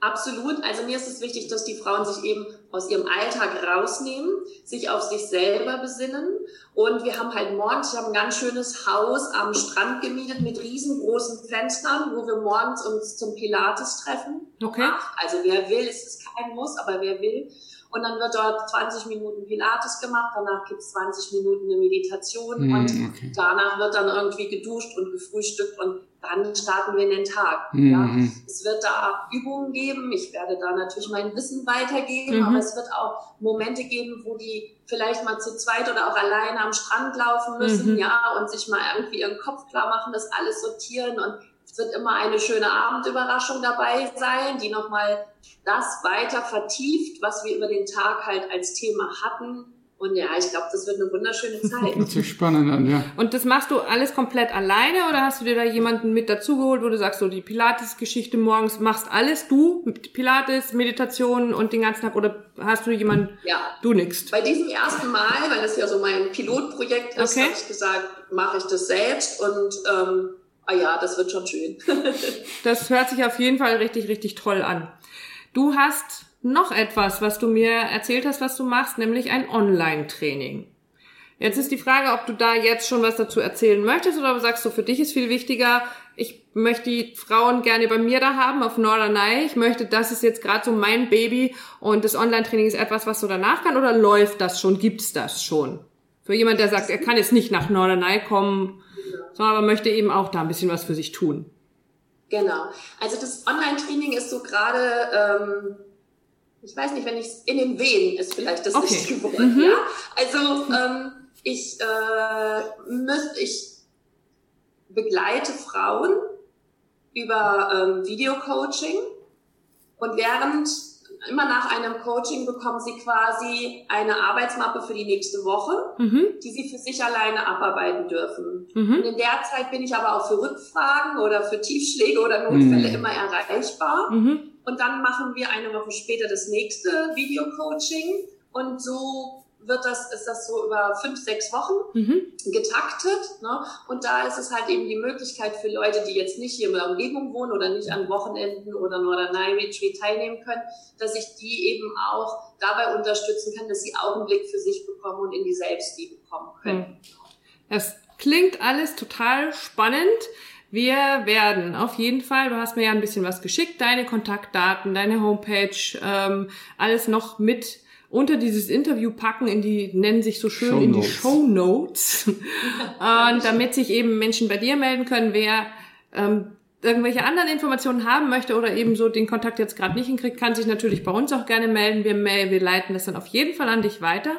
Absolut. Also mir ist es wichtig, dass die Frauen sich eben aus ihrem Alltag rausnehmen, sich auf sich selber besinnen. Und wir haben halt morgens, ich habe ein ganz schönes Haus am Strand gemietet mit riesengroßen Fenstern, wo wir morgens uns zum Pilates treffen. Okay. Also wer will, es ist kein Muss, aber wer will. Und dann wird dort 20 Minuten Pilates gemacht, danach gibt's 20 Minuten eine Meditation mm, und okay. danach wird dann irgendwie geduscht und gefrühstückt und dann starten wir in den Tag. Mhm. Ja. Es wird da Übungen geben, ich werde da natürlich mein Wissen weitergeben, mhm. aber es wird auch Momente geben, wo die vielleicht mal zu zweit oder auch alleine am Strand laufen müssen, mhm. ja, und sich mal irgendwie ihren Kopf klar machen, das alles sortieren und es wird immer eine schöne Abendüberraschung dabei sein, die nochmal das weiter vertieft, was wir über den Tag halt als Thema hatten, und ja, ich glaube, das wird eine wunderschöne Zeit. Hört sich spannend an, ja. Und das machst du alles komplett alleine oder hast du dir da jemanden mit dazugeholt, wo du sagst, so die Pilates-Geschichte morgens machst alles du, Pilates, Meditation und den ganzen Tag oder hast du jemanden, ja. du nix? Bei diesem ersten Mal, weil das ja so mein Pilotprojekt ist, okay. habe ich gesagt, mache ich das selbst und ähm, ah ja, das wird schon schön. das hört sich auf jeden Fall richtig, richtig toll an. Du hast noch etwas, was du mir erzählt hast, was du machst, nämlich ein Online-Training. Jetzt ist die Frage, ob du da jetzt schon was dazu erzählen möchtest oder sagst du, für dich ist viel wichtiger, ich möchte die Frauen gerne bei mir da haben auf Norderney. Ich möchte, das ist jetzt gerade so mein Baby und das Online-Training ist etwas, was so danach kann oder läuft das schon? Gibt's das schon? Für jemand, der sagt, er kann jetzt nicht nach Norderney kommen, sondern aber möchte eben auch da ein bisschen was für sich tun. Genau. Also das Online-Training ist so gerade, ähm, ich weiß nicht, wenn ich in den Wehen ist vielleicht das okay. richtige Wort. Mhm. Ja? Also ähm, ich äh, müsste, ich begleite Frauen über ähm, Videocoaching und während immer nach einem Coaching bekommen sie quasi eine Arbeitsmappe für die nächste Woche, mhm. die sie für sich alleine abarbeiten dürfen. Mhm. Und in der Zeit bin ich aber auch für Rückfragen oder für Tiefschläge oder Notfälle mhm. immer erreichbar. Mhm. Und dann machen wir eine Woche später das nächste Videocoaching und so wird das, ist das so über fünf, sechs Wochen mhm. getaktet. Ne? Und da ist es halt eben die Möglichkeit für Leute, die jetzt nicht hier in der Umgebung wohnen oder nicht an Wochenenden oder Norderney Retreat teilnehmen können, dass ich die eben auch dabei unterstützen kann, dass sie auch einen Blick für sich bekommen und in die Selbstliebe kommen können. Das klingt alles total spannend. Wir werden auf jeden Fall, du hast mir ja ein bisschen was geschickt, deine Kontaktdaten, deine Homepage, ähm, alles noch mit unter dieses Interview packen in die, nennen sich so schön, Show in die Show Notes. und damit sich eben Menschen bei dir melden können, wer ähm, irgendwelche anderen Informationen haben möchte oder eben so den Kontakt jetzt gerade nicht hinkriegt, kann sich natürlich bei uns auch gerne melden. Wir, wir leiten das dann auf jeden Fall an dich weiter.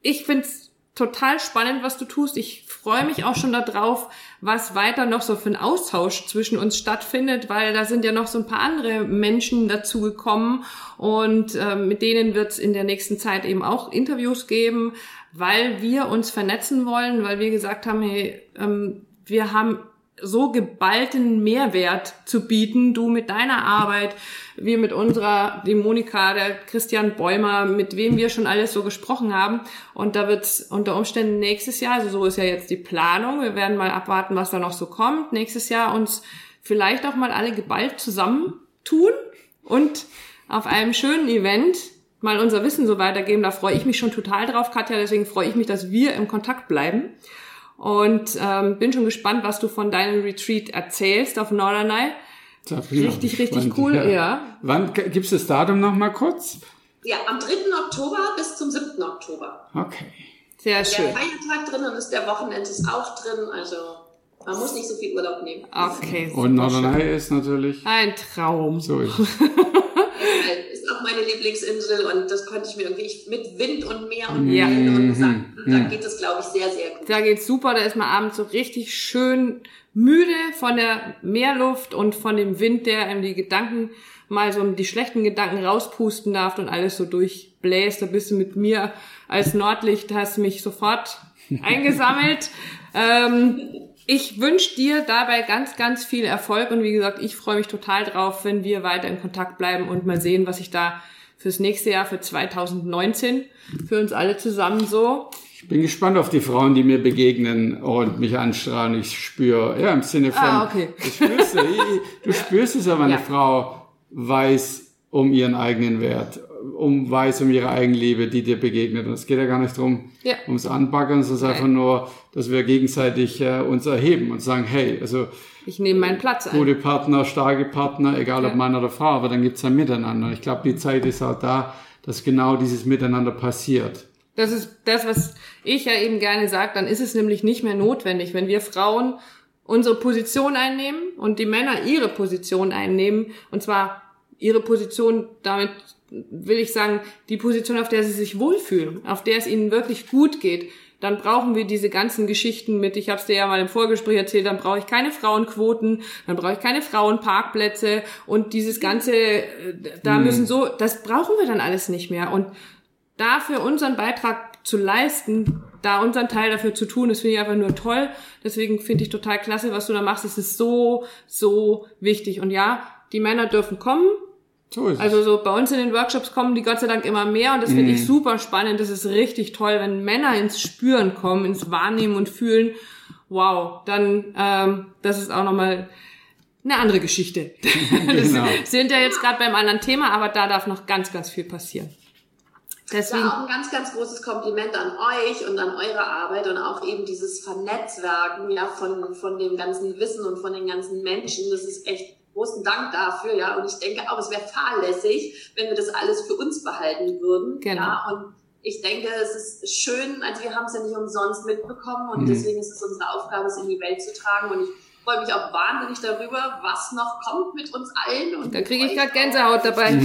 Ich find's total spannend, was du tust. Ich freue mich auch schon darauf, was weiter noch so für ein Austausch zwischen uns stattfindet, weil da sind ja noch so ein paar andere Menschen dazu gekommen und äh, mit denen wird es in der nächsten Zeit eben auch Interviews geben, weil wir uns vernetzen wollen, weil wir gesagt haben, hey, ähm, wir haben so geballten Mehrwert zu bieten, du mit deiner Arbeit, wir mit unserer, die Monika, der Christian Bäumer, mit wem wir schon alles so gesprochen haben. Und da wird's unter Umständen nächstes Jahr, also so ist ja jetzt die Planung, wir werden mal abwarten, was da noch so kommt, nächstes Jahr uns vielleicht auch mal alle geballt zusammentun und auf einem schönen Event mal unser Wissen so weitergeben. Da freue ich mich schon total drauf, Katja. Deswegen freue ich mich, dass wir im Kontakt bleiben. Und ähm, bin schon gespannt, was du von deinem Retreat erzählst auf Norderney. Richtig, richtig cool, ja. ja. Wann gibt's das Datum noch mal kurz? Ja, am 3. Oktober bis zum 7. Oktober. Okay. Sehr schön. Der Feiertag drin und ist der Wochenende ist auch drin, also man muss nicht so viel Urlaub nehmen. Okay. Und Norderney ist natürlich ein Traum. So ist es. auch meine Lieblingsinsel und das konnte ich mir irgendwie ich, mit Wind und Meer und ja. und da, da geht es, glaube ich, sehr, sehr gut. Da geht's super, da ist man abends so richtig schön müde von der Meerluft und von dem Wind, der einem die Gedanken mal so die schlechten Gedanken rauspusten darf und alles so durchbläst. Da bist du mit mir als Nordlicht, hast mich sofort eingesammelt. ähm, ich wünsche dir dabei ganz, ganz viel Erfolg und wie gesagt, ich freue mich total drauf, wenn wir weiter in Kontakt bleiben und mal sehen, was ich da fürs nächste Jahr, für 2019, für uns alle zusammen so. Ich bin gespannt auf die Frauen, die mir begegnen und mich anstrahlen. Ich spüre, ja, im Sinne von, ah, okay. du, spürst, du spürst es aber, eine ja. Frau weiß um ihren eigenen Wert um weiß um ihre Eigenliebe, die dir begegnet. Und es geht ja gar nicht darum, ja. ums Anpacken, es ist einfach nur, dass wir gegenseitig äh, uns erheben und sagen, hey, also ich nehme meinen Platz ein. Gute Partner, starke Partner, egal ob Mann oder Frau, aber dann gibt's ein Miteinander. Ich glaube, die Zeit ist auch da, dass genau dieses Miteinander passiert. Das ist das, was ich ja eben gerne sage, dann ist es nämlich nicht mehr notwendig, wenn wir Frauen unsere Position einnehmen und die Männer ihre Position einnehmen, und zwar ihre Position damit will ich sagen, die Position, auf der sie sich wohlfühlen, auf der es ihnen wirklich gut geht, dann brauchen wir diese ganzen Geschichten mit, ich habe es dir ja mal im Vorgespräch erzählt, dann brauche ich keine Frauenquoten, dann brauche ich keine Frauenparkplätze und dieses ganze, äh, da hm. müssen so, das brauchen wir dann alles nicht mehr. Und dafür unseren Beitrag zu leisten, da unseren Teil dafür zu tun, das finde ich einfach nur toll. Deswegen finde ich total klasse, was du da machst. Es ist so, so wichtig. Und ja, die Männer dürfen kommen, so ist also so bei uns in den Workshops kommen die Gott sei Dank immer mehr und das finde ich mhm. super spannend. Das ist richtig toll, wenn Männer ins Spüren kommen, ins Wahrnehmen und Fühlen. Wow, dann ähm, das ist auch nochmal eine andere Geschichte. Genau. Das sind ja jetzt gerade beim anderen Thema, aber da darf noch ganz, ganz viel passieren. Deswegen, Ja, auch ein ganz, ganz großes Kompliment an euch und an eure Arbeit und auch eben dieses Vernetzwerken ja, von, von dem ganzen Wissen und von den ganzen Menschen. Das ist echt großen Dank dafür, ja. Und ich denke auch, es wäre fahrlässig, wenn wir das alles für uns behalten würden. Genau. Ja, und ich denke, es ist schön, also wir haben es ja nicht umsonst mitbekommen und Mhm. deswegen ist es unsere Aufgabe, es in die Welt zu tragen. Und ich freue mich auch wahnsinnig darüber, was noch kommt mit uns allen. Und da kriege ich gerade. Gänsehaut dabei.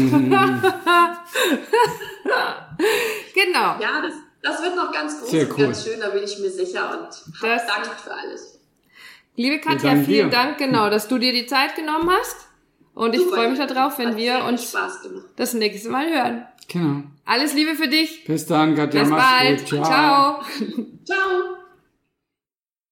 genau. Ja, das, das wird noch ganz groß cool. ganz schön, da bin ich mir sicher und Das- hab Dank für alles. Liebe Katja, vielen dir. Dank, genau, dass du dir die Zeit genommen hast. Und ich freue mich darauf, wenn wir uns das nächste Mal hören. Genau. Alles Liebe für dich. Bis dann, Katja. Bis mach's bald. gut. Ciao. Ciao.